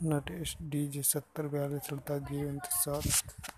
नट S D J सत्तर बयालीस अड़तालीस ज़ीरो उनतीस सात